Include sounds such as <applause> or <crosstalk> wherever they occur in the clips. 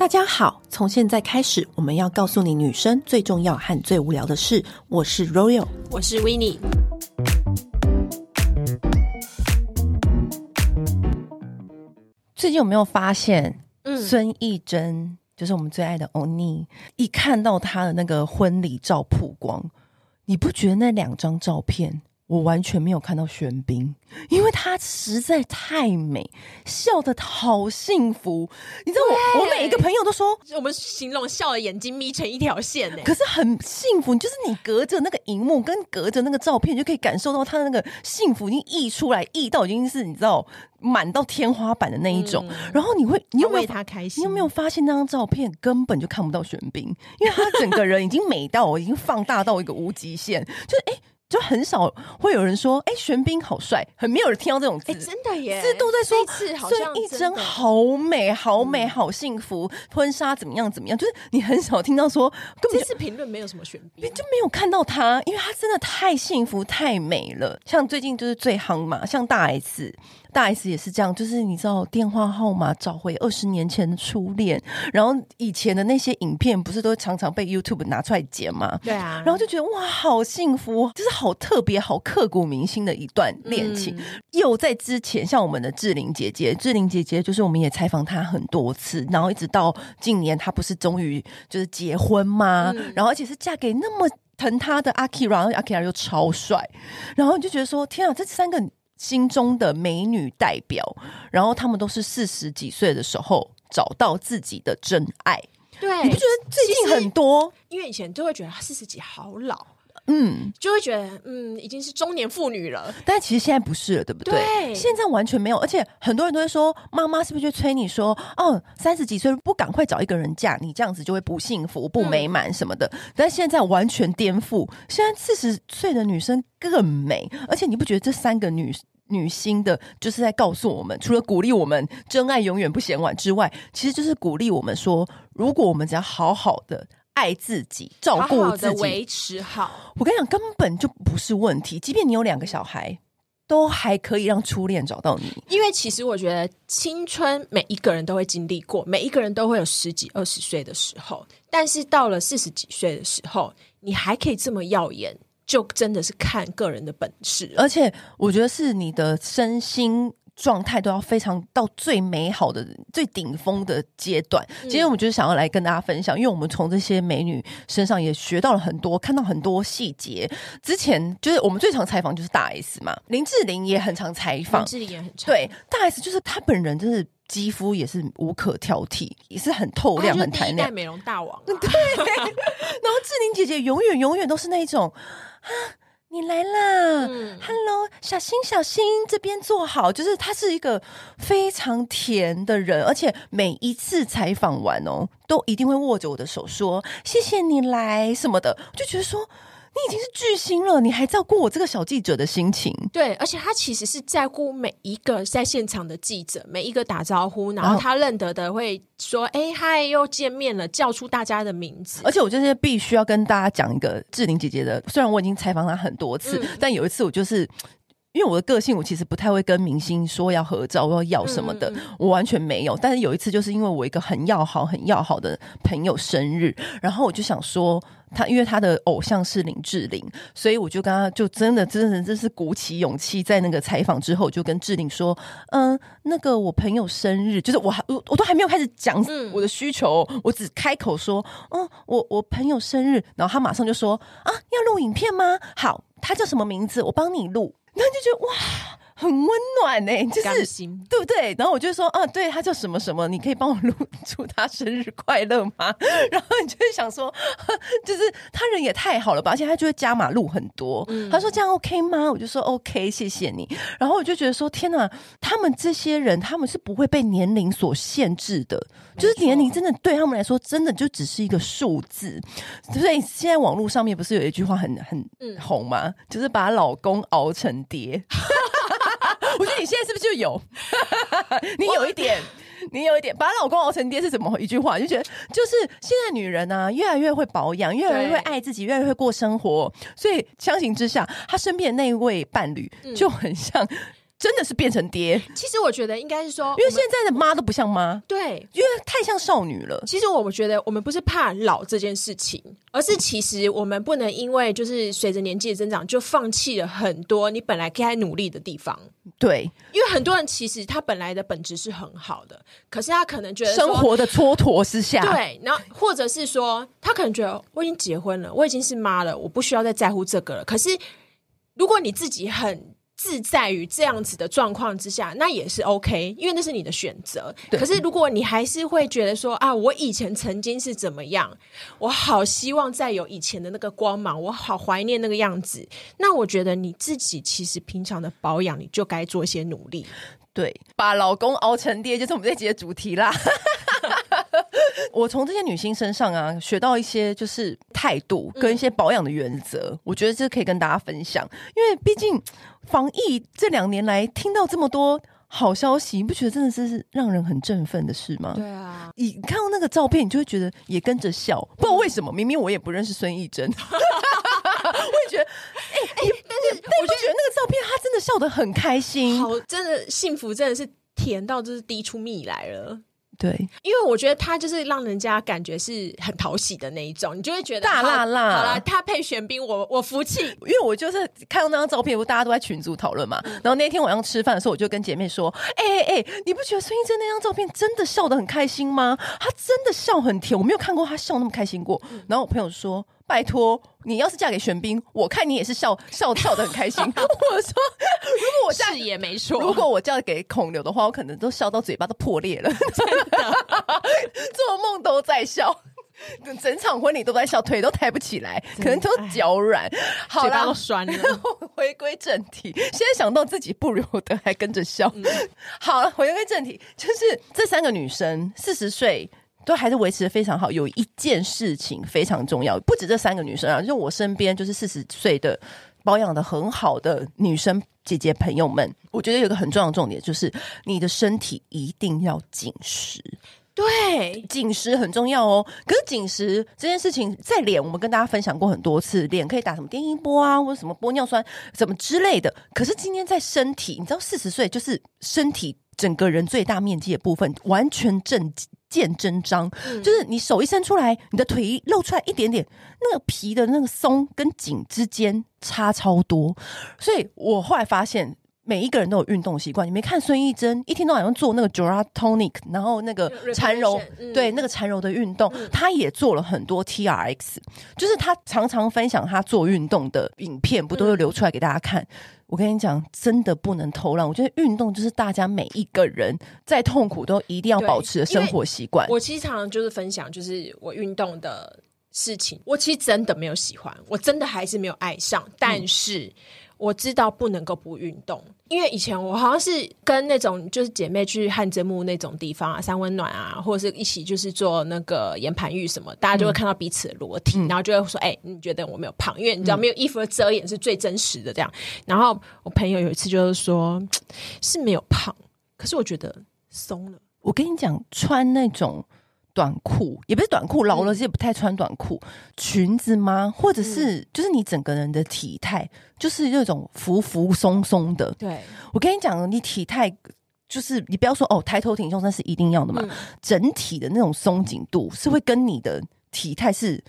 大家好，从现在开始，我们要告诉你女生最重要和最无聊的事。我是 Royal，我是 Winnie。最近有没有发现，孙艺珍就是我们最爱的欧尼，一看到她的那个婚礼照曝光，你不觉得那两张照片？我完全没有看到玄彬，因为他实在太美，笑的好幸福。你知道我，我每一个朋友都说，我们形容笑的眼睛眯成一条线呢。可是很幸福，就是你隔着那个荧幕，跟隔着那个照片，就可以感受到他的那个幸福已经溢出来，溢到已经是你知道满到天花板的那一种。嗯、然后你会，你有没有为他开心？你有没有发现那张照片根本就看不到玄彬，因为他整个人已经美到，我已经放大到一个无极限，就是哎。欸就很少会有人说，哎、欸，玄彬好帅，很没有人听到这种字，真的耶，是都在说，次好像孙艺珍好美，好美，好幸福，婚纱怎么样怎么样，就是你很少听到说，根本这次评论没有什么玄彬，就没有看到他，因为他真的太幸福太美了，像最近就是最夯嘛，像大 S。大 S 也是这样，就是你知道电话号码找回二十年前的初恋，然后以前的那些影片不是都常常被 YouTube 拿出来剪吗？对啊，然后就觉得哇，好幸福，就是好特别、好刻骨铭心的一段恋情。嗯、又在之前，像我们的志玲姐姐，志玲姐姐就是我们也采访她很多次，然后一直到近年，她不是终于就是结婚吗？嗯、然后而且是嫁给那么疼她的阿 Kira，然后阿 Kira 又超帅，然后你就觉得说天啊，这三个。心中的美女代表，然后他们都是四十几岁的时候找到自己的真爱。对，你不觉得最近很多？因为以前都会觉得四十几好老，嗯，就会觉得嗯已经是中年妇女了。但其实现在不是了，对不对？对，现在完全没有。而且很多人都会说，妈妈是不是就催你说，哦，三十几岁不赶快找一个人嫁，你这样子就会不幸福、不美满什么的。嗯、但现在完全颠覆，现在四十岁的女生更美。而且你不觉得这三个女？女星的，就是在告诉我们，除了鼓励我们真爱永远不嫌晚之外，其实就是鼓励我们说，如果我们只要好好的爱自己，照顾自己，维持好，我跟你讲，根本就不是问题。即便你有两个小孩，都还可以让初恋找到你。因为其实我觉得，青春每一个人都会经历过，每一个人都会有十几、二十岁的时候，但是到了四十几岁的时候，你还可以这么耀眼。就真的是看个人的本事，而且我觉得是你的身心状态都要非常到最美好的、最顶峰的阶段。今天我们就是想要来跟大家分享，因为我们从这些美女身上也学到了很多，看到很多细节。之前就是我们最常采访就是大 S 嘛，林志玲也很常采访，林志玲也很常对大 S，就是她本人就是肌肤也是无可挑剔，也是很透亮、很弹亮，美容大王、啊。<laughs> 对，<laughs> 然后志玲姐姐永远永远都是那一种。啊，你来啦，嗯！Hello，小心小心，这边坐好。就是他是一个非常甜的人，而且每一次采访完哦，都一定会握着我的手说谢谢你来什么的，我就觉得说。你已经是巨星了，你还照顾我这个小记者的心情？对，而且他其实是在乎每一个在现场的记者，每一个打招呼，然后他认得的会说：“哎、哦，嗨，又见面了。”叫出大家的名字。而且我就是必须要跟大家讲一个志玲姐姐的，虽然我已经采访她很多次，嗯、但有一次我就是。因为我的个性，我其实不太会跟明星说要合照，要要什么的，嗯、我完全没有。但是有一次，就是因为我一个很要好、很要好的朋友生日，然后我就想说他，因为他的偶像是林志玲，所以我就跟他就真的、真的、真是鼓起勇气，在那个采访之后，就跟志玲说：“嗯，那个我朋友生日，就是我还我我都还没有开始讲我的需求，嗯、我只开口说：嗯，我我朋友生日。然后他马上就说：啊，要录影片吗？好，他叫什么名字？我帮你录。”然后就觉得哇，很温暖呢、欸，就是对不对？然后我就说，啊，对，他叫什么什么，你可以帮我录祝他生日快乐吗？<laughs> 然后你就会想说，<laughs> 就是他人也太好了吧，而且他就会加码录很多。嗯、他说这样 OK 吗？我就说 OK，谢谢你。然后我就觉得说，天哪，他们这些人他们是不会被年龄所限制的，就是年龄真的对他们来说，真的就只是一个数字。所以现在网络上面不是有一句话很很红吗？嗯、就是把老公熬成爹。你现在是不是就有？<laughs> 你有一点，你有一点，把老公熬成爹是怎么一句话？就觉得就是现在女人啊，越来越会保养，越来越会爱自己，越来越会过生活。所以相形之下，她身边的那一位伴侣就很像真的是变成爹。其实我觉得应该是说，因为现在的妈都不像妈，对，因为太像少女了。其实我们觉得我们不是怕老这件事情，而是其实我们不能因为就是随着年纪的增长，就放弃了很多你本来该努力的地方。对，因为很多人其实他本来的本质是很好的，可是他可能觉得生活的蹉跎之下，对，然后或者是说他可能觉得我已经结婚了，我已经是妈了，我不需要再在乎这个了。可是如果你自己很自在于这样子的状况之下，那也是 OK，因为那是你的选择。可是如果你还是会觉得说啊，我以前曾经是怎么样，我好希望再有以前的那个光芒，我好怀念那个样子。那我觉得你自己其实平常的保养，你就该做一些努力。对，把老公熬成爹，就是我们这集的主题啦。<laughs> 我从这些女星身上啊，学到一些就是态度跟一些保养的原则，嗯、我觉得这可以跟大家分享。因为毕竟防疫这两年来，听到这么多好消息，你不觉得真的是让人很振奋的事吗？对啊，你看到那个照片，你就会觉得也跟着笑。不知道为什么，明明我也不认识孙艺珍，<laughs> 我也觉得，哎、欸、哎，欸、但是我就觉得那个照片，她真的笑得很开心，好，真的幸福，真的是甜到就是滴出蜜来了。对，因为我觉得他就是让人家感觉是很讨喜的那一种，你就会觉得大辣辣。好了，他配玄彬，我我服气。因为我就是看到那张照片，不大家都在群组讨论嘛。嗯、然后那天晚上吃饭的时候，我就跟姐妹说：“哎哎哎，你不觉得孙艺珍那张照片真的笑得很开心吗？她真的笑很甜，我没有看过她笑那么开心过。嗯”然后我朋友说。拜托，你要是嫁给玄彬，我看你也是笑笑跳的很开心。<laughs> 我说，如果我嫁也没错，如果我嫁给孔刘的话，我可能都笑到嘴巴都破裂了，<laughs> 真的，做梦都在笑，整场婚礼都在笑，腿都抬不起来，可能都脚软，好啦，都酸了。<laughs> 回归正题，现在想到自己不由得还跟着笑。嗯、好了，回归正题，就是这三个女生四十岁。都还是维持的非常好。有一件事情非常重要，不止这三个女生啊，就我身边就是四十岁的保养的很好的女生姐姐朋友们，我觉得有一个很重要的重点就是你的身体一定要紧实。对，紧实很重要哦。可是紧实这件事情在脸，我们跟大家分享过很多次，脸可以打什么电音波啊，或者什么玻尿酸什么之类的。可是今天在身体，你知道四十岁就是身体整个人最大面积的部分完全正。见真章，嗯、就是你手一伸出来，你的腿一露出来一点点，那个皮的那个松跟紧之间差超多。所以我后来发现，每一个人都有运动习惯。你没看孙艺珍一天到晚上做那个 Joratonic，然后那个缠柔，嗯、对那个缠柔的运动，他、嗯、也做了很多 TRX，就是他常常分享他做运动的影片，不都会流出来给大家看。嗯我跟你讲，真的不能偷懒。我觉得运动就是大家每一个人再痛苦都一定要保持的生活习惯。我其实常常就是分享，就是我运动的事情。我其实真的没有喜欢，我真的还是没有爱上，但是。嗯我知道不能够不运动，因为以前我好像是跟那种就是姐妹去汗蒸木那种地方啊，三温暖啊，或者是一起就是做那个岩盘浴什么，大家就会看到彼此的裸体，嗯、然后就会说：“哎、欸，你觉得我没有胖？因为你知道没有衣服的遮掩是最真实的这样。嗯”然后我朋友有一次就是说是没有胖，可是我觉得松了。我跟你讲，穿那种。短裤也不是短裤，老了也不太穿短裤，嗯、裙子吗？或者是就是你整个人的体态，就是那种浮浮松松的。对，我跟你讲，你体态就是你不要说哦，抬头挺胸那是一定要的嘛。嗯、整体的那种松紧度是会跟你的体态是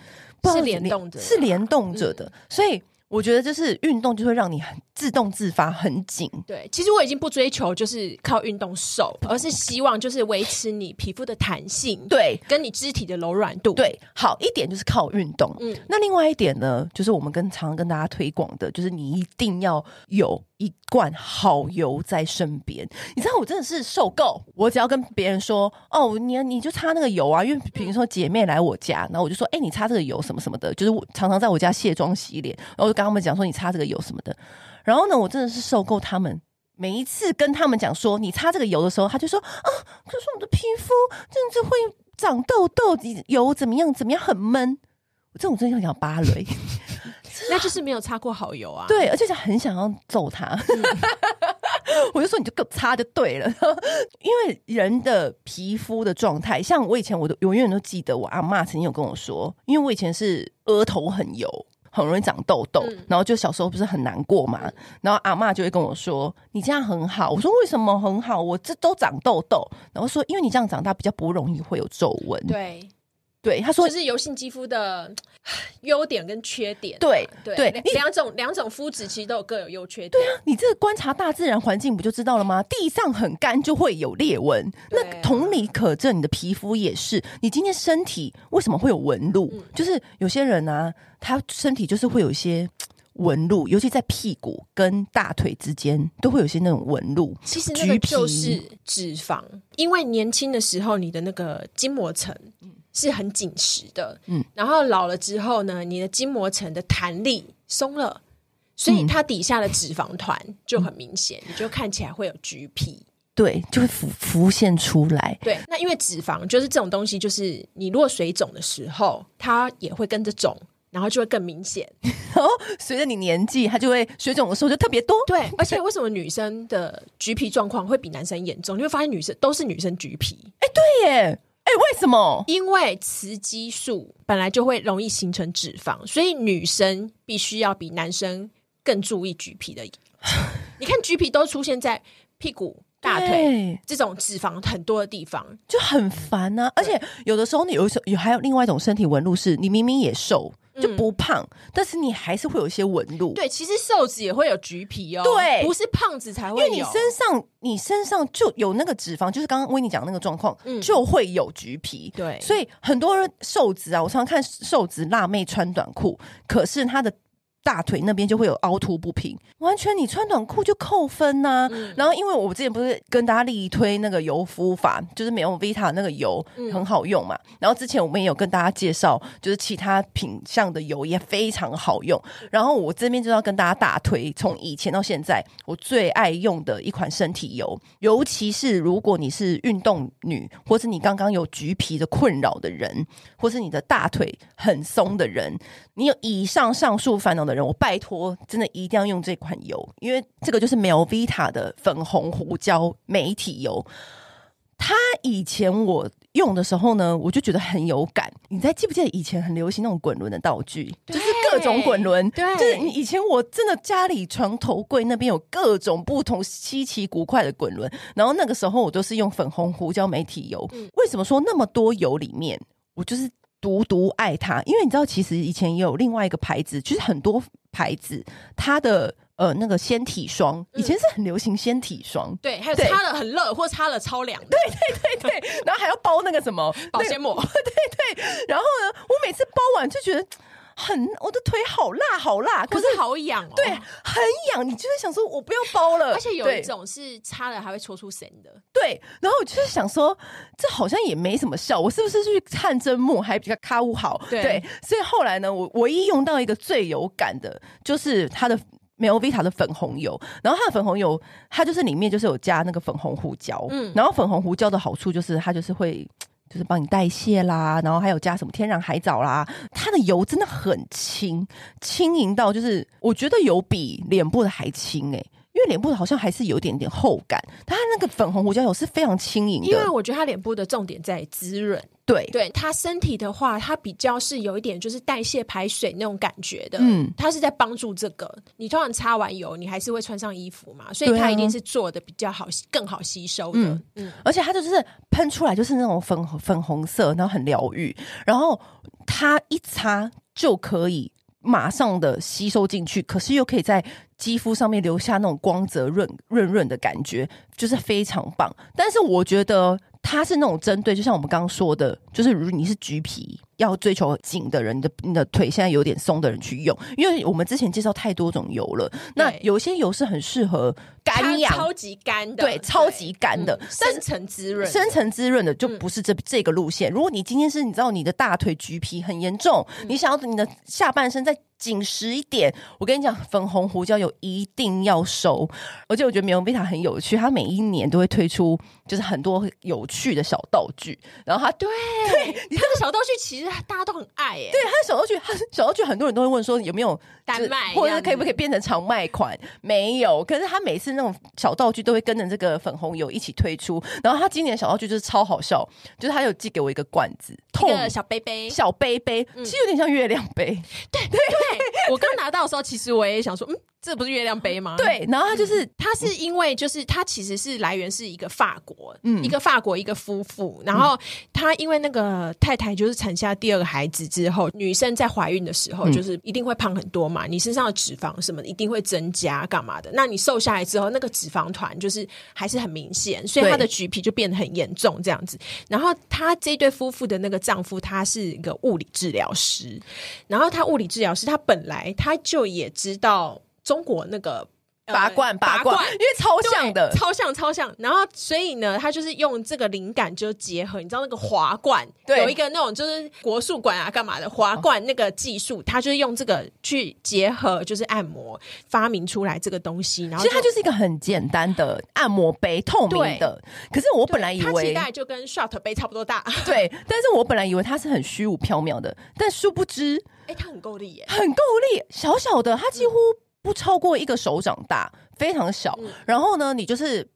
是联动的，是联动着的，嗯、所以。我觉得就是运动就会让你很自动自发很紧。对，其实我已经不追求就是靠运动瘦，而是希望就是维持你皮肤的弹性，对，跟你肢体的柔软度。对，好一点就是靠运动。嗯，那另外一点呢，就是我们跟常常跟大家推广的，就是你一定要有。一罐好油在身边，你知道我真的是受够。我只要跟别人说哦，你你就擦那个油啊，因为比如说姐妹来我家，然后我就说哎、欸，你擦这个油什么什么的，就是我常常在我家卸妆洗脸，然后就跟他们讲说你擦这个油什么的。然后呢，我真的是受够他们每一次跟他们讲说你擦这个油的时候，他就说啊，可是我的皮肤真的是会长痘痘，油怎么样怎么样很闷。我这种真的想芭蕾。<laughs> 那就是没有擦过好油啊！对，而且就很想要揍他。嗯、<laughs> 我就说你就够擦就对了，<laughs> 因为人的皮肤的状态，像我以前，我都永远都记得我阿妈曾经有跟我说，因为我以前是额头很油，很容易长痘痘，嗯、然后就小时候不是很难过嘛，嗯、然后阿妈就会跟我说：“你这样很好。”我说：“为什么很好？我这都长痘痘。”然后说：“因为你这样长大比较不容易会有皱纹。”对。对，他说就是油性肌肤的 <sighs> 优点跟缺点。对对，对两种两种肤质其实都有各有优缺点。对啊，你这个观察大自然环境不就知道了吗？地上很干就会有裂纹，啊、那同理可证，你的皮肤也是。你今天身体为什么会有纹路？嗯、就是有些人啊，他身体就是会有一些 <tsk> 纹路，尤其在屁股跟大腿之间都会有些那种纹路。其实那个就是脂肪，因为年轻的时候你的那个筋膜层。是很紧实的，嗯，然后老了之后呢，你的筋膜层的弹力松了，所以它底下的脂肪团就很明显，嗯、你就看起来会有橘皮，对，就会浮浮现出来。对，那因为脂肪就是这种东西，就是你如果水肿的时候，它也会跟着肿，然后就会更明显。然 <laughs> 后随着你年纪，它就会水肿的时候就特别多。对，而且为什么女生的橘皮状况会比男生严重？你会发现女生都是女生橘皮。哎，对耶。哎，为什么？因为雌激素本来就会容易形成脂肪，所以女生必须要比男生更注意橘皮的。你看，橘皮都出现在屁股、大腿这种脂肪很多的地方，就很烦啊。而且有的时候，你有时候有还有另外一种身体纹路，是你明明也瘦。就不胖，嗯、但是你还是会有一些纹路。对，其实瘦子也会有橘皮哦。对，不是胖子才会有。因为你身上，你身上就有那个脂肪，就是刚刚维尼讲的那个状况，嗯、就会有橘皮。对，所以很多人瘦子啊，我常常看瘦子辣妹穿短裤，可是她的。大腿那边就会有凹凸不平，完全你穿短裤就扣分呐、啊。嗯、然后因为我之前不是跟大家力推那个油敷法，就是美容 Vita 那个油很好用嘛。嗯、然后之前我们也有跟大家介绍，就是其他品相的油也非常好用。然后我这边就要跟大家大推，从以前到现在，我最爱用的一款身体油，尤其是如果你是运动女，或是你刚刚有橘皮的困扰的人，或是你的大腿很松的人，你有以上上述烦恼的人，我拜托，真的一定要用这款油，因为这个就是 Melvita 的粉红胡椒媒体油。它以前我用的时候呢，我就觉得很有感。你在记不记得以前很流行那种滚轮的道具，就是各种滚轮，对，就是以前我真的家里床头柜那边有各种不同稀奇古怪的滚轮，然后那个时候我都是用粉红胡椒媒体油。嗯、为什么说那么多油里面，我就是。独独爱它，因为你知道，其实以前也有另外一个牌子，就是很多牌子，它的呃那个纤体霜，以前是很流行纤体霜，嗯、对，还有擦了很热或擦了超凉，对 <laughs> 对对对，然后还要包那个什么保鲜膜，<laughs> 对对，然后呢，我每次包完就觉得。很，我的腿好辣，好辣，可是好痒哦。对，很痒。你就是想说，我不要包了。而且有一种是擦了还会抽出神的。对，然后我就是想说，这好像也没什么效，我是不是去看针木还比较卡乌好？对，对，所以后来呢，我唯一用到一个最有感的，就是它的 Melvita 的粉红油。然后它的粉红油，它就是里面就是有加那个粉红胡椒。嗯，然后粉红胡椒的好处就是它就是会。就是帮你代谢啦，然后还有加什么天然海藻啦，它的油真的很轻，轻盈到就是我觉得油比脸部的还轻诶、因为脸部好像还是有点点厚感，它那个粉红胡椒油是非常轻盈的。因为我觉得它脸部的重点在滋润，对对，它身体的话，它比较是有一点就是代谢排水那种感觉的，嗯，它是在帮助这个。你通常擦完油，你还是会穿上衣服嘛，所以它一定是做的比较好，更好吸收的。嗯，嗯，而且它就是喷出来就是那种粉粉红色，然后很疗愈，然后它一擦就可以。马上的吸收进去，可是又可以在肌肤上面留下那种光泽润润润的感觉，就是非常棒。但是我觉得它是那种针对，就像我们刚刚说的，就是如你是橘皮。要追求紧的人，你的你的腿现在有点松的人去用，因为我们之前介绍太多种油了。那有些油是很适合干痒、超级干的，对，超级干的，深层滋润、深层滋润的就不是这、嗯、这个路线。如果你今天是你知道你的大腿橘皮很严重，嗯、你想要你的下半身再紧实一点，我跟你讲，粉红胡椒油一定要收。而且我觉得美容 Vita 很有趣，它每一年都会推出就是很多有趣的小道具，然后它对 <laughs> 对，你这个小道具其实大家都很爱耶。对，他的小道具，<laughs> 他小道具很多人都会问说有没有单卖，或者是可以不可以变成常卖款？没有，可是他每次那种小道具都会跟着这个粉红油一起推出。然后他今年的小道具就是超好笑，就是他有寄给我一个罐子，痛个小杯杯，小杯杯，其实有点像月亮杯。对对对，我刚拿到的时候，其实我也想说，嗯。这不是月亮杯吗？对，然后他就是，他是因为就是他其实是来源是一个法国，嗯，一个法国一个夫妇，然后他因为那个太太就是产下第二个孩子之后，女生在怀孕的时候就是一定会胖很多嘛，你身上的脂肪什么的一定会增加，干嘛的？那你瘦下来之后，那个脂肪团就是还是很明显，所以他的橘皮就变得很严重这样子。然后他这对夫妇的那个丈夫，他是一个物理治疗师，然后他物理治疗师，他本来他就也知道。中国那个拔罐，拔罐，因为超像的，超像，超像。然后，所以呢，他就是用这个灵感，就结合，你知道那个滑罐，对，有一个那种就是国术馆啊，干嘛的滑罐那个技术，他就是用这个去结合，就是按摩发明出来这个东西。然后，其实它就是一个很简单的按摩杯，透明的。可是我本来以为，它大概就跟 shot 杯差不多大。对，但是我本来以为它是很虚无缥缈的，但殊不知，哎，它很够力耶，很够力，小小的，它几乎。不超过一个手掌大，非常小。嗯、然后呢，你就是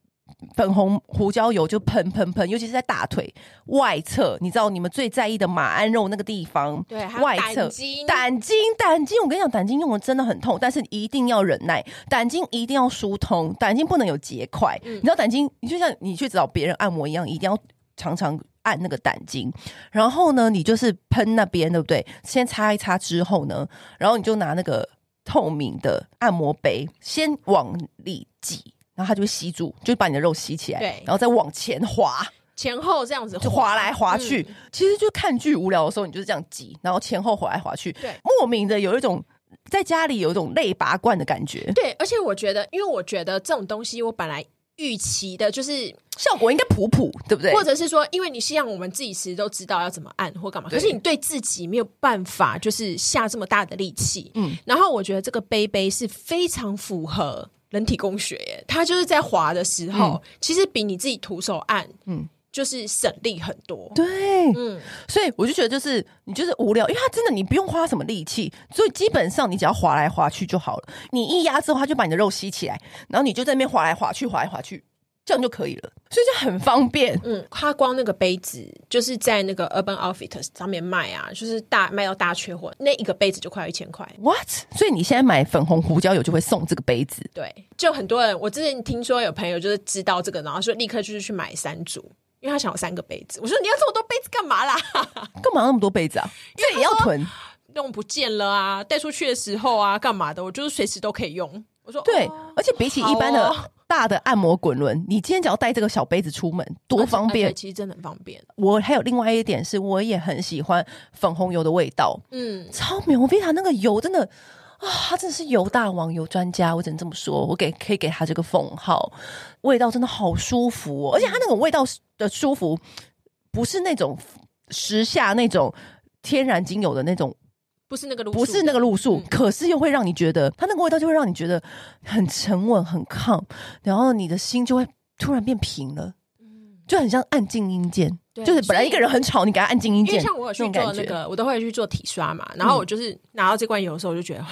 粉红胡椒油就喷喷喷，尤其是在大腿外侧，你知道你们最在意的马鞍肉那个地方，对，外侧胆经，胆经，胆经。我跟你讲，胆经用的真的很痛，但是一定要忍耐。胆经一定要疏通，胆经不能有结块。嗯、你知道胆经，你就像你去找别人按摩一样，一定要常常按那个胆经。然后呢，你就是喷那边，对不对？先擦一擦之后呢，然后你就拿那个。透明的按摩杯，先往里挤，然后它就会吸住，就把你的肉吸起来，对，然后再往前滑，前后这样子就滑来滑去。嗯、其实就看剧无聊的时候，你就是这样挤，然后前后滑来滑去，对，莫名的有一种在家里有一种累拔罐的感觉。对，而且我觉得，因为我觉得这种东西，我本来。预期的就是效果应该普普，对不对？或者是说，因为你像我们自己其实都知道要怎么按或干嘛，可是你对自己没有办法，就是下这么大的力气。嗯，然后我觉得这个杯杯是非常符合人体工学耶，它就是在滑的时候，嗯、其实比你自己徒手按，嗯。就是省力很多，对，嗯，所以我就觉得就是你就是无聊，因为它真的你不用花什么力气，所以基本上你只要滑来滑去就好了。你一压之后，它就把你的肉吸起来，然后你就在那边滑来滑去，滑来滑去，这样就可以了，所以就很方便。嗯，它光那个杯子就是在那个 Urban Outfitters 上面卖啊，就是大卖到大缺货，那一个杯子就快要一千块。What？所以你现在买粉红胡椒油就会送这个杯子？对，就很多人，我之前听说有朋友就是知道这个，然后说立刻就是去买三组。因为他想要三个杯子，我说你要这么多杯子干嘛啦？<laughs> 干嘛那么多杯子啊？因为也要囤，用不见了啊，带出去的时候啊，干嘛的？我就是随时都可以用。我说对，哦、而且比起一般的大的按摩滚轮，哦、你今天只要带这个小杯子出门，多方便！其实真的很方便。我还有另外一点是，我也很喜欢粉红油的味道，嗯，超美。我 Vita 那个油真的。啊，他真的是油大王、油专家，我只能这么说。我给可以给他这个封号，味道真的好舒服哦，而且他那种味道的舒服，不是那种时下那种天然精油的那种，不是那个路，不是那个路数，嗯、可是又会让你觉得，它那个味道就会让你觉得很沉稳、很 calm，然后你的心就会突然变平了，嗯，就很像按静音键，对就是本来一个人很吵，你给他按静音键，像我有去做那个，我都会去做体刷嘛，然后我就是拿到这罐油的时候，我就觉得。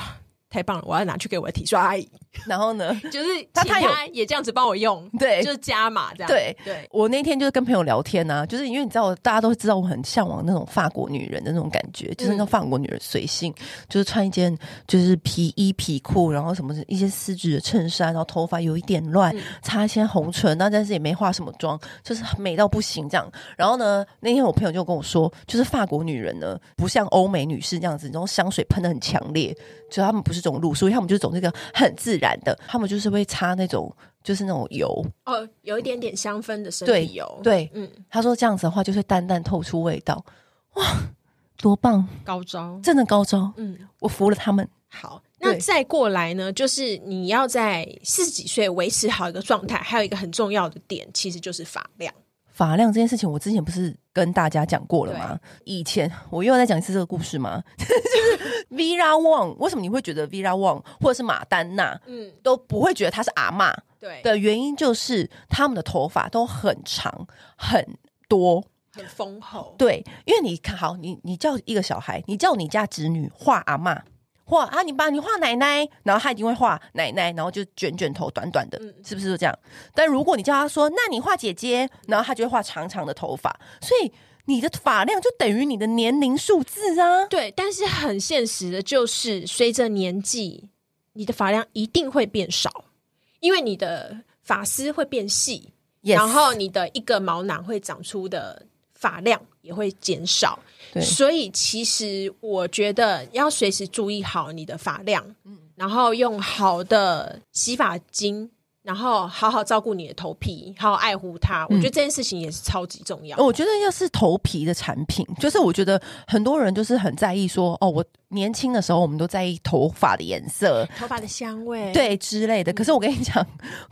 太棒了！我要拿去给我的体刷阿姨。然后呢，<laughs> 就是他他也这样子帮我用，对，就是加码这样。对对，我那天就是跟朋友聊天啊，就是因为你知道，大家都知道我很向往那种法国女人的那种感觉，就是那种法国女人随性，就是穿一件就是皮衣皮裤，然后什么一些丝质的衬衫，然后头发有一点乱，擦一些红唇，那但是也没化什么妆，就是美到不行这样。然后呢，那天我朋友就跟我说，就是法国女人呢，不像欧美女士这样子，那种香水喷的很强烈，就他们不是。这种路，所以他们就走那个很自然的，他们就是会擦那种，就是那种油哦，有一点点香氛的身体油。对，对嗯，他说这样子的话，就是淡淡透出味道，哇，多棒，高招，真的高招。嗯，我服了他们。好，那再过来呢，就是你要在四十几岁维持好一个状态，还有一个很重要的点，其实就是发量。发量这件事情，我之前不是跟大家讲过了吗？以前我又要再讲一次这个故事吗？<laughs> 就是 Vera Wang，为什么你会觉得 Vera Wang 或者是马丹娜，嗯，都不会觉得她是阿嬷？对的原因就是他们的头发都很长，很多，很丰厚。对，因为你看好你，你叫一个小孩，你叫你家侄女画阿嬷，画啊，你把你画奶奶，然后他一定会画奶奶，然后就卷卷头，短短的，嗯、是不是这样？但如果你叫他说，那你画姐姐，然后他就会画长长的头发，所以你的发量就等于你的年龄数字啊。对，但是很现实的就是，随着年纪，你的发量一定会变少，因为你的发丝会变细。然后你的一个毛囊会长出的发量也会减少，对，所以其实我觉得要随时注意好你的发量，嗯，然后用好的洗发精。然后好好照顾你的头皮，好好爱护它。我觉得这件事情也是超级重要。嗯。我觉得要是头皮的产品，就是我觉得很多人就是很在意说，哦，我年轻的时候我们都在意头发的颜色、头发的香味，对之类的。可是我跟你讲，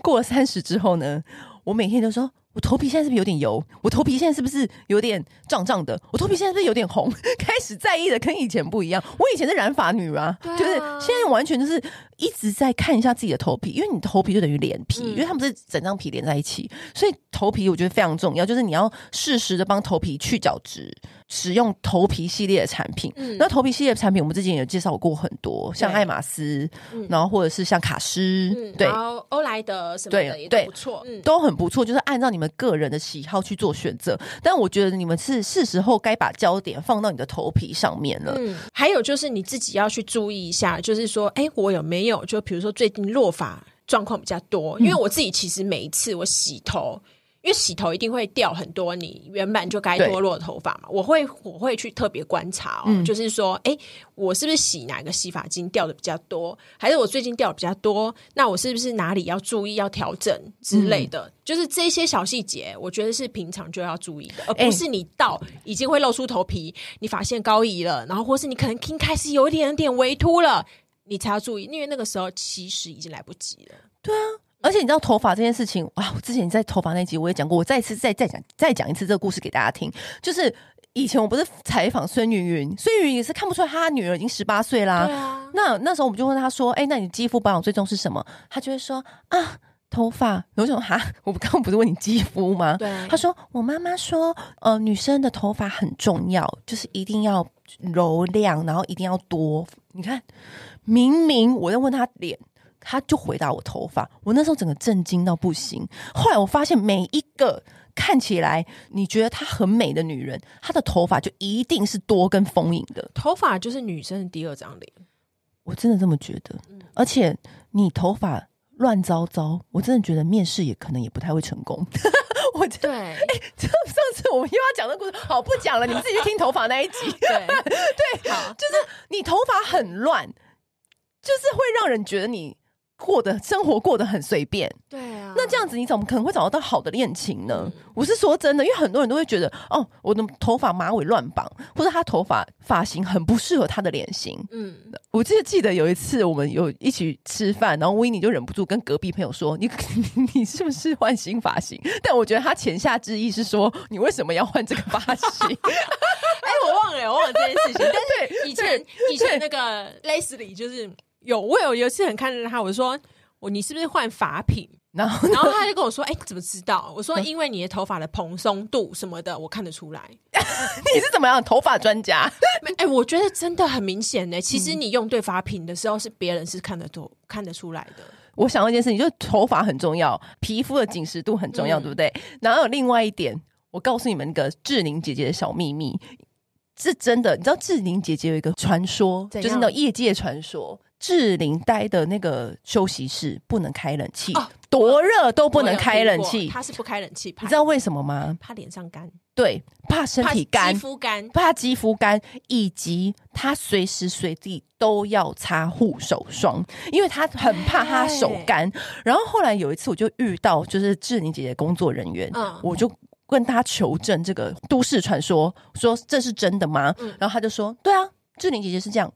过了三十之后呢，我每天都说。我头皮现在是不是有点油？我头皮现在是不是有点胀胀的？我头皮现在是不是有点红？<laughs> 开始在意的跟以前不一样。我以前是染发女啊，啊就是现在完全就是一直在看一下自己的头皮，因为你头皮就等于脸皮，嗯、因为他们是整张皮连在一起，所以头皮我觉得非常重要，就是你要适时的帮头皮去角质。使用头皮系列的产品，嗯，那头皮系列的产品，我们之前有介绍过很多，像爱马仕，嗯，然后或者是像卡诗，嗯，对，然后欧莱德什么的也都不错，嗯，都很不错，就是按照你们个人的喜好去做选择。但我觉得你们是是时候该把焦点放到你的头皮上面了。嗯，还有就是你自己要去注意一下，就是说，哎，我有没有就比如说最近落发状况比较多？因为我自己其实每一次我洗头。因为洗头一定会掉很多你原本就该脱落的头发嘛，我会我会去特别观察哦，嗯、就是说，哎，我是不是洗哪个洗发精掉的比较多，还是我最近掉的比较多？那我是不是哪里要注意要调整之类的？嗯、就是这些小细节，我觉得是平常就要注意的，而不是你到已经会露出头皮，你发现高移了，然后或是你可能开始有一点点微秃了，你才要注意，因为那个时候其实已经来不及了。对啊。而且你知道头发这件事情啊，我之前在头发那集我也讲过，我再一次再再讲再讲一次这个故事给大家听。就是以前我不是采访孙云云，孙云云也是看不出来她女儿已经十八岁啦。对啊。那那时候我们就问她说：“哎、欸，那你肌肤保养最重是什么？”她就会说：“啊，头发。”我说：“哈，我刚刚不是问你肌肤吗？”对。她说：“我妈妈说，呃，女生的头发很重要，就是一定要柔亮，然后一定要多。你看，明明我在问她脸。”他就回答我头发，我那时候整个震惊到不行。后来我发现，每一个看起来你觉得她很美的女人，她的头发就一定是多跟丰盈的。头发就是女生的第二张脸，我真的这么觉得。而且你头发乱糟糟，我真的觉得面试也可能也不太会成功。<laughs> 我对，哎、欸，上次我们又要讲的故事，好不讲了，你们自己去听头发那一集。<laughs> 对 <laughs> 就是你头发很乱，就是会让人觉得你。过的生活过得很随便，对啊，那这样子你怎么可能会找得到好的恋情呢？嗯、我是说真的，因为很多人都会觉得，哦，我的头发马尾乱绑，或者他头发发型很不适合他的脸型。嗯，我记得记得有一次我们有一起吃饭，然后维尼就忍不住跟隔壁朋友说：“你 <laughs> 你，是不是换新发型？”但我觉得他潜下之意是说：“你为什么要换这个发型？” <laughs> 哎、欸，我忘了，我忘了这件事情。但是以前 <laughs> 以前那个 Leslie 就是。有，我有有一次很看着他，我说我你是不是换发品？然后然后他就跟我说，哎、欸，怎么知道？我说 <laughs> 因为你的头发的蓬松度什么的，我看得出来。<laughs> 你是怎么样头发专家？<laughs> 哎、欸，我觉得真的很明显呢。其实你用对发品的时候，是别人是看得出看得出来的。我想到一件事情，就是头发很重要，皮肤的紧实度很重要，嗯、对不对？然后有另外一点，我告诉你们一个志玲姐姐的小秘密，是真的。你知道志玲姐姐有一个传说，就是那种业界传说。志玲待的那个休息室不能开冷气，哦、多热都不能开冷气。他是不开冷气，你知道为什么吗？怕脸上干，对，怕身体干，肌肤干，怕肌肤干，以及他随时随地都要擦护手霜，因为他很怕他手干。然后后来有一次，我就遇到就是志玲姐姐工作人员，嗯、我就跟他求证这个都市传说，说这是真的吗？嗯、然后他就说，对啊，志玲姐姐是这样。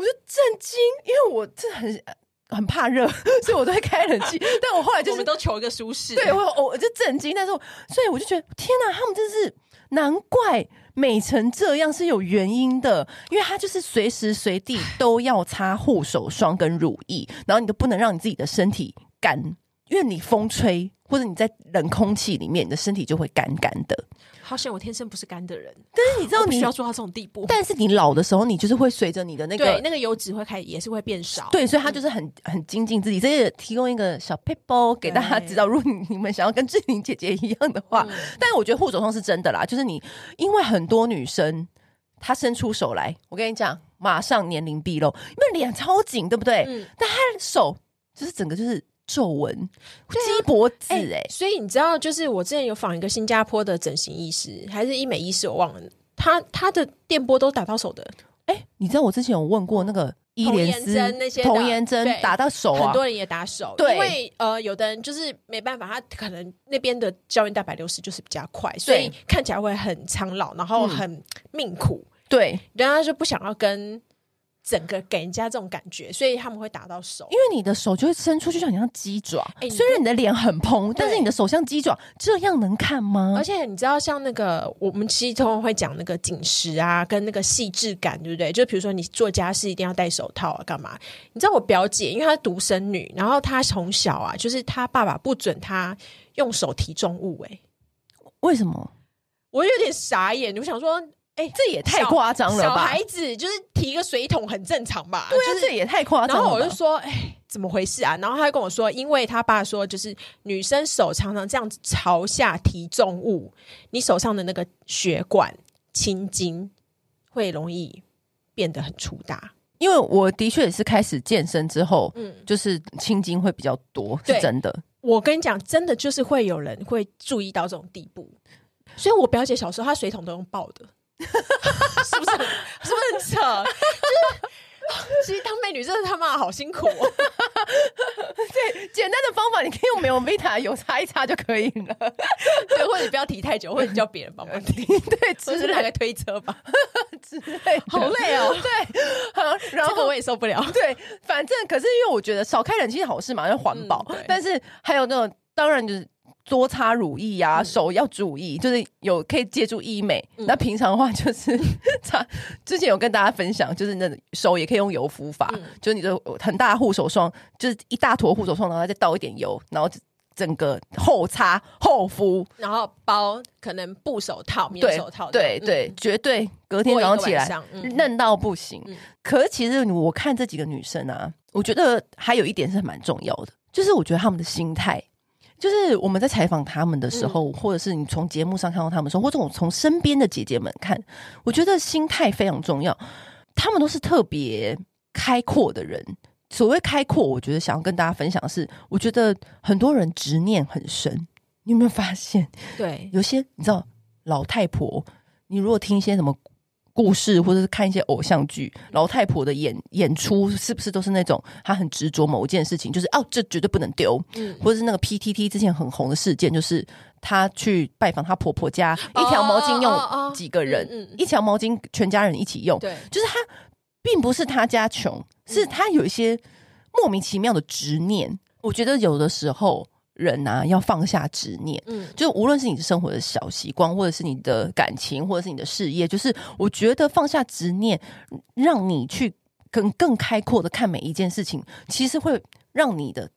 我就震惊，因为我真的很很怕热，<laughs> 所以我都会开冷气。<laughs> 但我后来就是我们都求一个舒适，对我我就震惊。但是，所以我就觉得天哪，他们真是难怪美成这样是有原因的，因为他就是随时随地都要擦护手霜跟乳液，然后你都不能让你自己的身体干。因为你风吹或者你在冷空气里面，你的身体就会干干的。好像我天生不是干的人，但是你知道你需要做到这种地步。但是你老的时候，你就是会随着你的那个对那个油脂会开始也是会变少。对，所以他就是很很精进自己。这也提供一个小撇步给大家知道，如果 <laughs> 你们想要跟志玲姐姐一样的话，嗯、但是我觉得护手霜是真的啦，就是你因为很多女生她伸出手来，我跟你讲，马上年龄毕露，因为脸超紧，对不对？嗯、但她的手就是整个就是。皱纹、鸡脖子、欸，哎、欸，所以你知道，就是我之前有访一个新加坡的整形医师，还是医美医师，我忘了，他他的电波都打到手的。哎、欸，你知道我之前有问过那个伊莲丝那些童颜针打到手啊，很多人也打手，对，因为呃，有的人就是没办法，他可能那边的胶原蛋白流失就是比较快，所以看起来会很苍老，然后很命苦。嗯、对，人家就不想要跟。整个给人家这种感觉，所以他们会打到手，因为你的手就会伸出去，就像你像鸡爪。欸、虽然你的脸很蓬，但是你的手像鸡爪，这样能看吗？而且你知道，像那个我们其实通常会讲那个紧实啊，跟那个细致感，对不对？就比如说你做家事一定要戴手套啊，干嘛？你知道我表姐，因为她是独生女，然后她从小啊，就是她爸爸不准她用手提重物、欸，哎，为什么？我有点傻眼，我想说。哎、欸，这也太夸张了吧！小孩子就是提个水桶很正常吧？对啊，就是、这也太夸张了。然后我就说，哎、欸，怎么回事啊？然后他就跟我说，因为他爸说，就是女生手常常这样子朝下提重物，你手上的那个血管青筋会容易变得很粗大。因为我的确也是开始健身之后，嗯，就是青筋会比较多，是真的。我跟你讲，真的就是会有人会注意到这种地步。所以我表姐小时候，她水桶都用抱的。是不是？<laughs> 是不是很扯？就是，<laughs> 其实当美女真的他妈好辛苦哦。<laughs> 对，简单的方法，你可以用美容 Vita 油擦一擦就可以了。对，或者你不要提太久，或者你叫别人帮忙提。对，只是来个推车吧。之类，好累哦。对，好，然后我也受不了。对，反正可是因为我觉得少开冷气是好事嘛，要环保。嗯、但是还有那种，当然就是。多擦乳液呀、啊，手要注意，就是有可以借助医美。那平常的话，就是擦。之前有跟大家分享，就是那手也可以用油敷法，就是你的很大护手霜，就是一大坨护手霜，然后再倒一点油，然后整个后擦后敷，然后包可能布手套、棉手套，对对，绝对隔天早上起来、嫩到不行。可是其实我看这几个女生啊，我觉得还有一点是蛮重要的，就是我觉得她们的心态。就是我们在采访他们的时候，嗯、或者是你从节目上看到他们的时候，或者我从身边的姐姐们看，我觉得心态非常重要。他们都是特别开阔的人。所谓开阔，我觉得想要跟大家分享的是，我觉得很多人执念很深。你有没有发现？对，有些你知道老太婆，你如果听一些什么。故事，或者是看一些偶像剧，老太婆的演演出是不是都是那种她很执着某一件事情，就是哦，这绝对不能丢，嗯，或者是那个 PTT 之前很红的事件，就是她去拜访她婆婆家，一条毛巾用几个人，嗯，一条毛巾全家人一起用，对，就是她并不是她家穷，是她有一些莫名其妙的执念，我觉得有的时候。人啊，要放下执念。嗯，就无论是你的生活的小习惯，或者是你的感情，或者是你的事业，就是我觉得放下执念，让你去更更开阔的看每一件事情，其实会让你的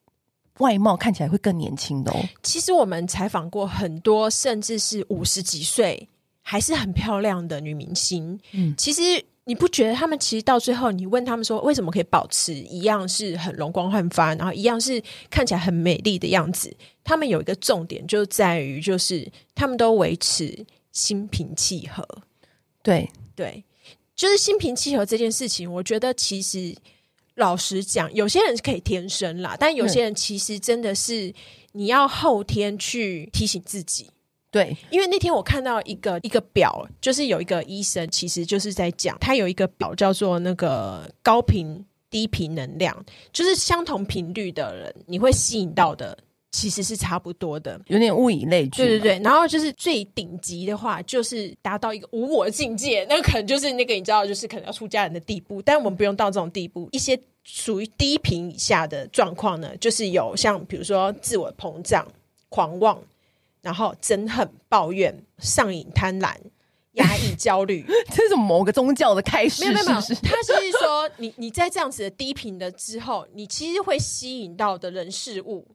外貌看起来会更年轻的哦。其实我们采访过很多，甚至是五十几岁还是很漂亮的女明星。嗯，其实。你不觉得他们其实到最后，你问他们说为什么可以保持一样是很容光焕发，然后一样是看起来很美丽的样子？他们有一个重点就在于，就是他们都维持心平气和。对对，就是心平气和这件事情，我觉得其实老实讲，有些人是可以天生啦，但有些人其实真的是你要后天去提醒自己。对，因为那天我看到一个一个表，就是有一个医生，其实就是在讲，他有一个表叫做那个高频低频能量，就是相同频率的人，你会吸引到的其实是差不多的，有点物以类聚。对对对，然后就是最顶级的话，就是达到一个无我境界，那可能就是那个你知道，就是可能要出家人的地步，但我们不用到这种地步。一些属于低频以下的状况呢，就是有像比如说自我膨胀、狂妄。然后憎恨、抱怨、上瘾、贪婪、压抑、焦虑，<laughs> 这是某个宗教的开始。没有没有，他是说，你你在这样子的低频的之后，你其实会吸引到的人事物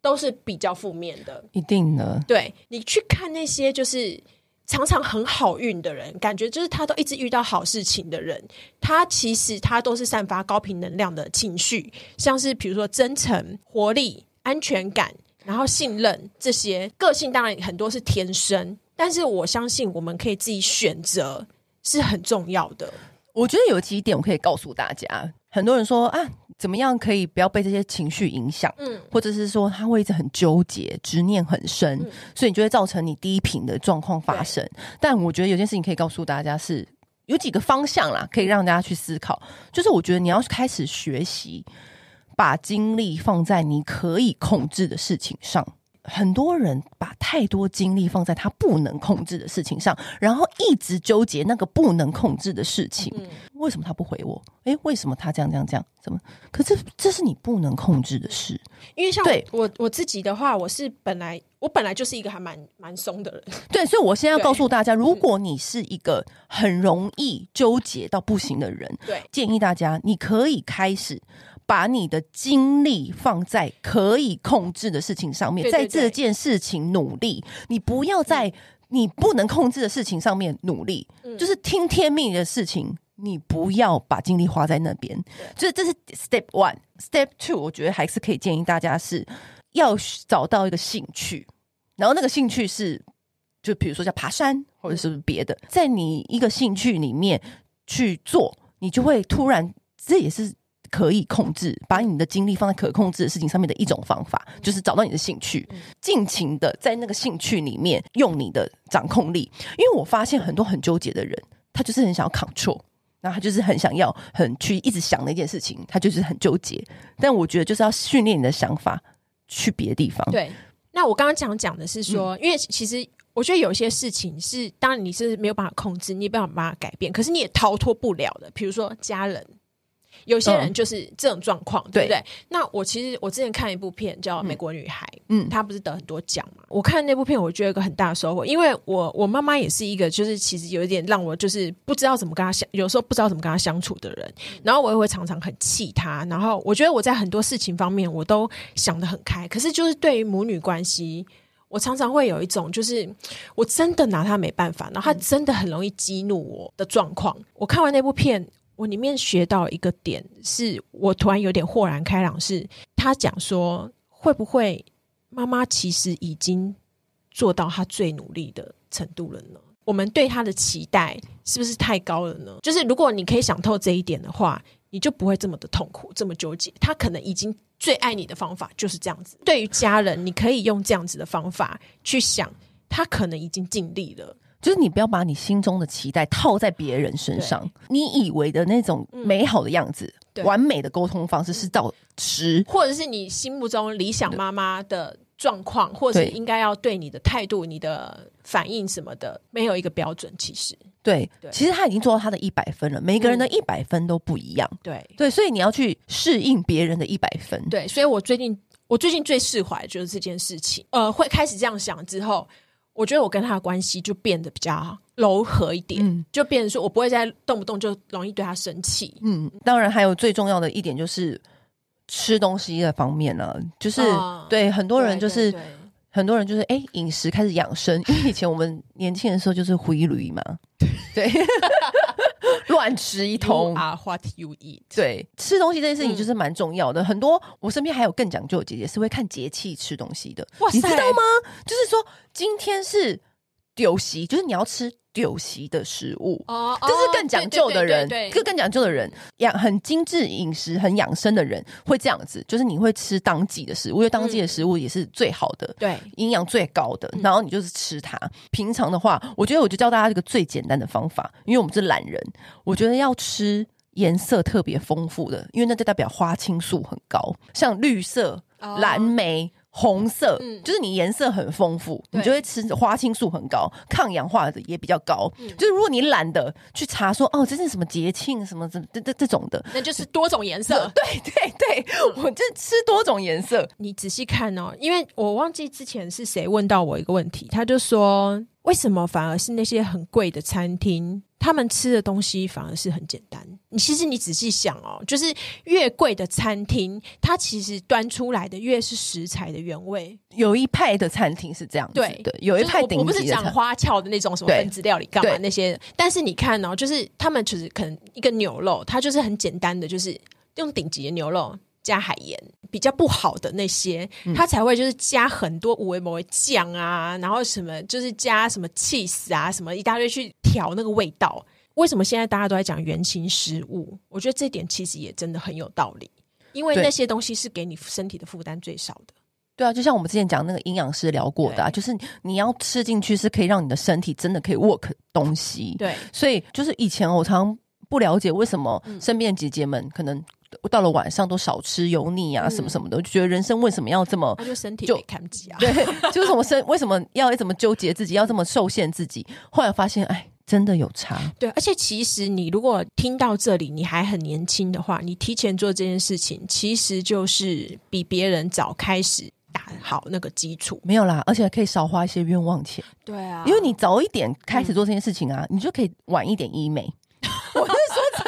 都是比较负面的，一定的。对，你去看那些就是常常很好运的人，感觉就是他都一直遇到好事情的人，他其实他都是散发高频能量的情绪，像是比如说真诚、活力、安全感，然后信任这些个性，当然很多是天生，但是我相信我们可以自己选择是很重要的。我觉得有几点我可以告诉大家，很多人说啊。怎么样可以不要被这些情绪影响？嗯，或者是说他会一直很纠结、执念很深，嗯、所以你就会造成你低频的状况发生。但我觉得有件事情可以告诉大家是有几个方向啦，可以让大家去思考。就是我觉得你要开始学习把精力放在你可以控制的事情上。很多人把太多精力放在他不能控制的事情上，然后一直纠结那个不能控制的事情。嗯、为什么他不回我？诶，为什么他这样这样这样？怎么？可是这是你不能控制的事。因为像我我自己的话，我是本来我本来就是一个还蛮蛮松的人。<laughs> 对，所以我现在要告诉大家，如果你是一个很容易纠结到不行的人，对，建议大家你可以开始。把你的精力放在可以控制的事情上面，在这件事情努力。你不要在你不能控制的事情上面努力，就是听天命的事情，你不要把精力花在那边。就是这是 step one，step two，我觉得还是可以建议大家是要找到一个兴趣，然后那个兴趣是，就比如说叫爬山，或者是别的，在你一个兴趣里面去做，你就会突然，这也是。可以控制，把你的精力放在可控制的事情上面的一种方法，就是找到你的兴趣，尽情的在那个兴趣里面用你的掌控力。因为我发现很多很纠结的人，他就是很想要 control，然后他就是很想要很去一直想那件事情，他就是很纠结。但我觉得就是要训练你的想法去别的地方。对，那我刚刚讲讲的是说，嗯、因为其实我觉得有些事情是，当然你是没有办法控制，你没有办法改变，可是你也逃脱不了的。比如说家人。有些人就是这种状况，嗯、对不对？那我其实我之前看一部片叫《美国女孩》，嗯，她不是得很多奖嘛？我看那部片，我觉得一个很大的收获，因为我我妈妈也是一个，就是其实有一点让我就是不知道怎么跟她相，有时候不知道怎么跟她相处的人。然后我也会常常很气她。然后我觉得我在很多事情方面我都想得很开，可是就是对于母女关系，我常常会有一种就是我真的拿她没办法，然后她真的很容易激怒我的状况。我看完那部片。我里面学到一个点，是我突然有点豁然开朗。是他讲说，会不会妈妈其实已经做到她最努力的程度了呢？我们对她的期待是不是太高了呢？就是如果你可以想透这一点的话，你就不会这么的痛苦，这么纠结。他可能已经最爱你的方法就是这样子。对于家人，你可以用这样子的方法去想，他可能已经尽力了。就是你不要把你心中的期待套在别人身上，你以为的那种美好的样子、嗯、完美的沟通方式是到十，或者是你心目中理想妈妈的状况，或者应该要对你的态度、你的反应什么的，没有一个标准。其实，对，对其实他已经做到他的一百分了。每个人的一百分都不一样，对、嗯、对，所以你要去适应别人的一百分。对，所以我最近我最近最释怀就是这件事情。呃，会开始这样想之后。我觉得我跟他的关系就变得比较柔和一点，嗯、就变成说我不会再动不动就容易对他生气。嗯，当然还有最重要的一点就是吃东西的方面呢、啊，就是、哦、对很多人就是对对对很多人就是哎饮食开始养生，因为以前我们年轻的时候就是灰驴嘛，对。<laughs> <laughs> 乱吃一通啊，What you eat？对，吃东西这件事情就是蛮重要的。嗯、很多我身边还有更讲究的姐姐是会看节气吃东西的，哇塞你知道吗？就是说今天是丢席，就是你要吃。有席的食物，哦，这是更讲究的人，更更讲究的人，养很精致饮食、很养生的人会这样子，就是你会吃当季的食物，因为当季的食物也是最好的，对，营养最高的。然后你就是吃它。平常的话，我觉得我就教大家一个最简单的方法，因为我们是懒人，我觉得要吃颜色特别丰富的，因为那就代表花青素很高，像绿色、蓝莓。红色，嗯，就是你颜色很丰富，你就会吃花青素很高，抗氧化的也比较高。嗯，就是如果你懒得去查说哦，这是什么节庆什么这这这这种的，那就是多种颜色。<laughs> 对对对，我就吃多种颜色。你仔细看哦，因为我忘记之前是谁问到我一个问题，他就说。为什么反而是那些很贵的餐厅，他们吃的东西反而是很简单？你其实你仔细想哦，就是越贵的餐厅，它其实端出来的越是食材的原味。有一派的餐厅是这样子的，对，有一派顶级的。我不是讲花俏的那种什么分子料理干嘛那些，但是你看哦，就是他们其实可能一个牛肉，它就是很简单的，就是用顶级的牛肉。加海盐比较不好的那些，它才会就是加很多五味某味酱啊，然后什么就是加什么 cheese 啊，什么一大堆去调那个味道。为什么现在大家都在讲原型食物？我觉得这点其实也真的很有道理，因为那些东西是给你身体的负担最少的。对啊，就像我们之前讲那个营养师聊过的啊，就是你要吃进去是可以让你的身体真的可以 work 东西。对，所以就是以前我常不了解为什么身边的姐姐们可能。到了晚上都少吃油腻啊，什么什么的，我就觉得人生为什么要这么？就身体就看不起啊。<laughs> 对，就是什么身为什么要怎么纠结自己，要这么受限自己？后来发现，哎，真的有差。对，而且其实你如果听到这里，你还很年轻的话，你提前做这件事情，其实就是比别人早开始打好那个基础。没有啦，而且可以少花一些冤枉钱。对啊，因为你早一点开始做这件事情啊，嗯、你就可以晚一点医美。<laughs> 我是说真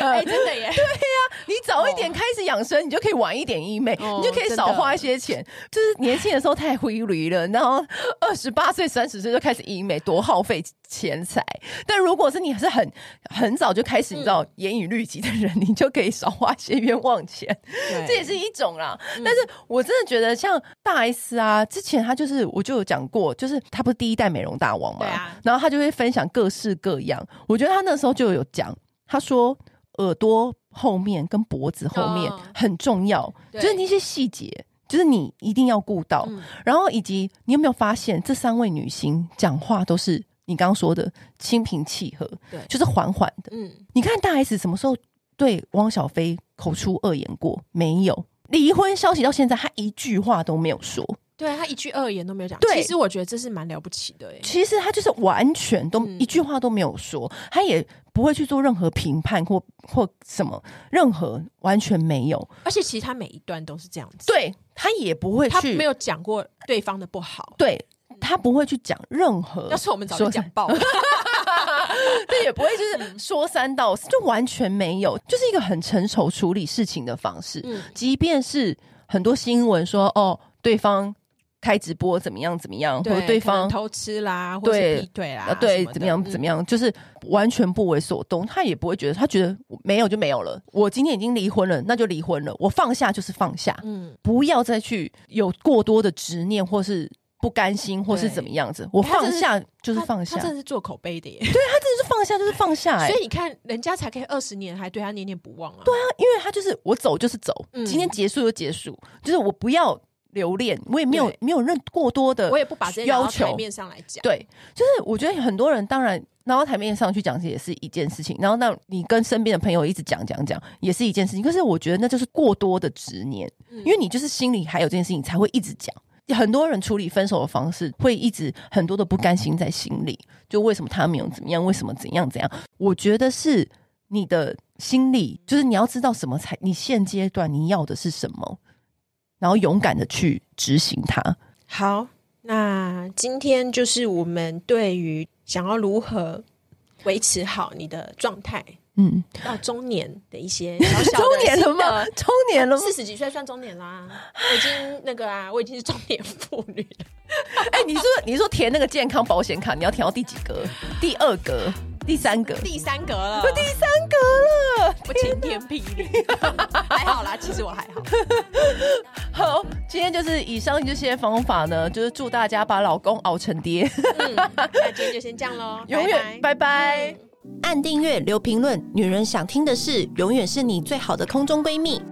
的，哎、欸，真的耶。对。你早一点开始养生，你就可以晚一点医美，你就可以少花一些钱。就是年轻的时候太挥霍了，然后二十八岁、三十岁就开始医美，多耗费钱财。但如果是你是很很早就开始，你知道严以律己的人，你就可以少花一些冤枉钱，这也是一种啦。但是我真的觉得，像大 S 啊，之前他就是我就有讲过，就是他不是第一代美容大王嘛，然后他就会分享各式各样。我觉得他那时候就有讲，他说耳朵。后面跟脖子后面很重要，哦、就是那些细节，就是你一定要顾到。嗯、然后以及你有没有发现，这三位女星讲话都是你刚刚说的心平气和，对，就是缓缓的。嗯，你看大 S 什么时候对汪小菲口出恶言过？没有。离婚消息到现在，她一句话都没有说。对，他一句恶言都没有讲。对，其实我觉得这是蛮了不起的。其实他就是完全都一句话都没有说，他也不会去做任何评判或或什么，任何完全没有。而且其实他每一段都是这样子。对，他也不会去，他没有讲过对方的不好。对，他不会去讲任何。要是我们早就讲 <laughs> 爆了，<laughs> 对，也不会就是说三道四，就完全没有，就是一个很成熟处理事情的方式。嗯，即便是很多新闻说哦，对方。开直播怎么样？怎么样？或者对方偷吃啦，或者劈腿啦，对，怎么样？怎么样？就是完全不为所动，他也不会觉得，他觉得没有就没有了。我今天已经离婚了，那就离婚了。我放下就是放下，嗯，不要再去有过多的执念，或是不甘心，或是怎么样子。我放下就是放下，他真的是做口碑的耶。<laughs> 对，他真的是放下就是放下，所以你看，人家才可以二十年还对他念念不忘啊。对啊，因为他就是我走就是走，今天结束就结束，就是我不要。留恋，我也没有没有任过多的，我也不把这些要求台面上来讲。对，就是我觉得很多人当然拿到台面上去讲，这也是一件事情。然后，那你跟身边的朋友一直讲讲讲，也是一件事情。可是我觉得那就是过多的执念，嗯、因为你就是心里还有这件事情，才会一直讲。很多人处理分手的方式，会一直很多的不甘心在心里。就为什么他没有怎么样？为什么怎样怎样？我觉得是你的心理，就是你要知道什么才，你现阶段你要的是什么。然后勇敢的去执行它。好，那今天就是我们对于想要如何维持好你的状态，嗯，到中年的一些小小的 <laughs> 中年了吗？中年了吗？四十几岁算中年啦，我已经那个啊，我已经是中年妇女了。<laughs> 哎、欸，你说你说填那个健康保险卡，你要填到第几格？第二格。第三格，第三格了，第三格了，我晴天霹雳，还好啦，其实我还好。<laughs> 好，今天就是以上这些方法呢，就是祝大家把老公熬成爹。嗯，那今天就先这样喽，<laughs> 永远拜拜。按订阅，留评论，女人想听的事，永远是你最好的空中闺蜜。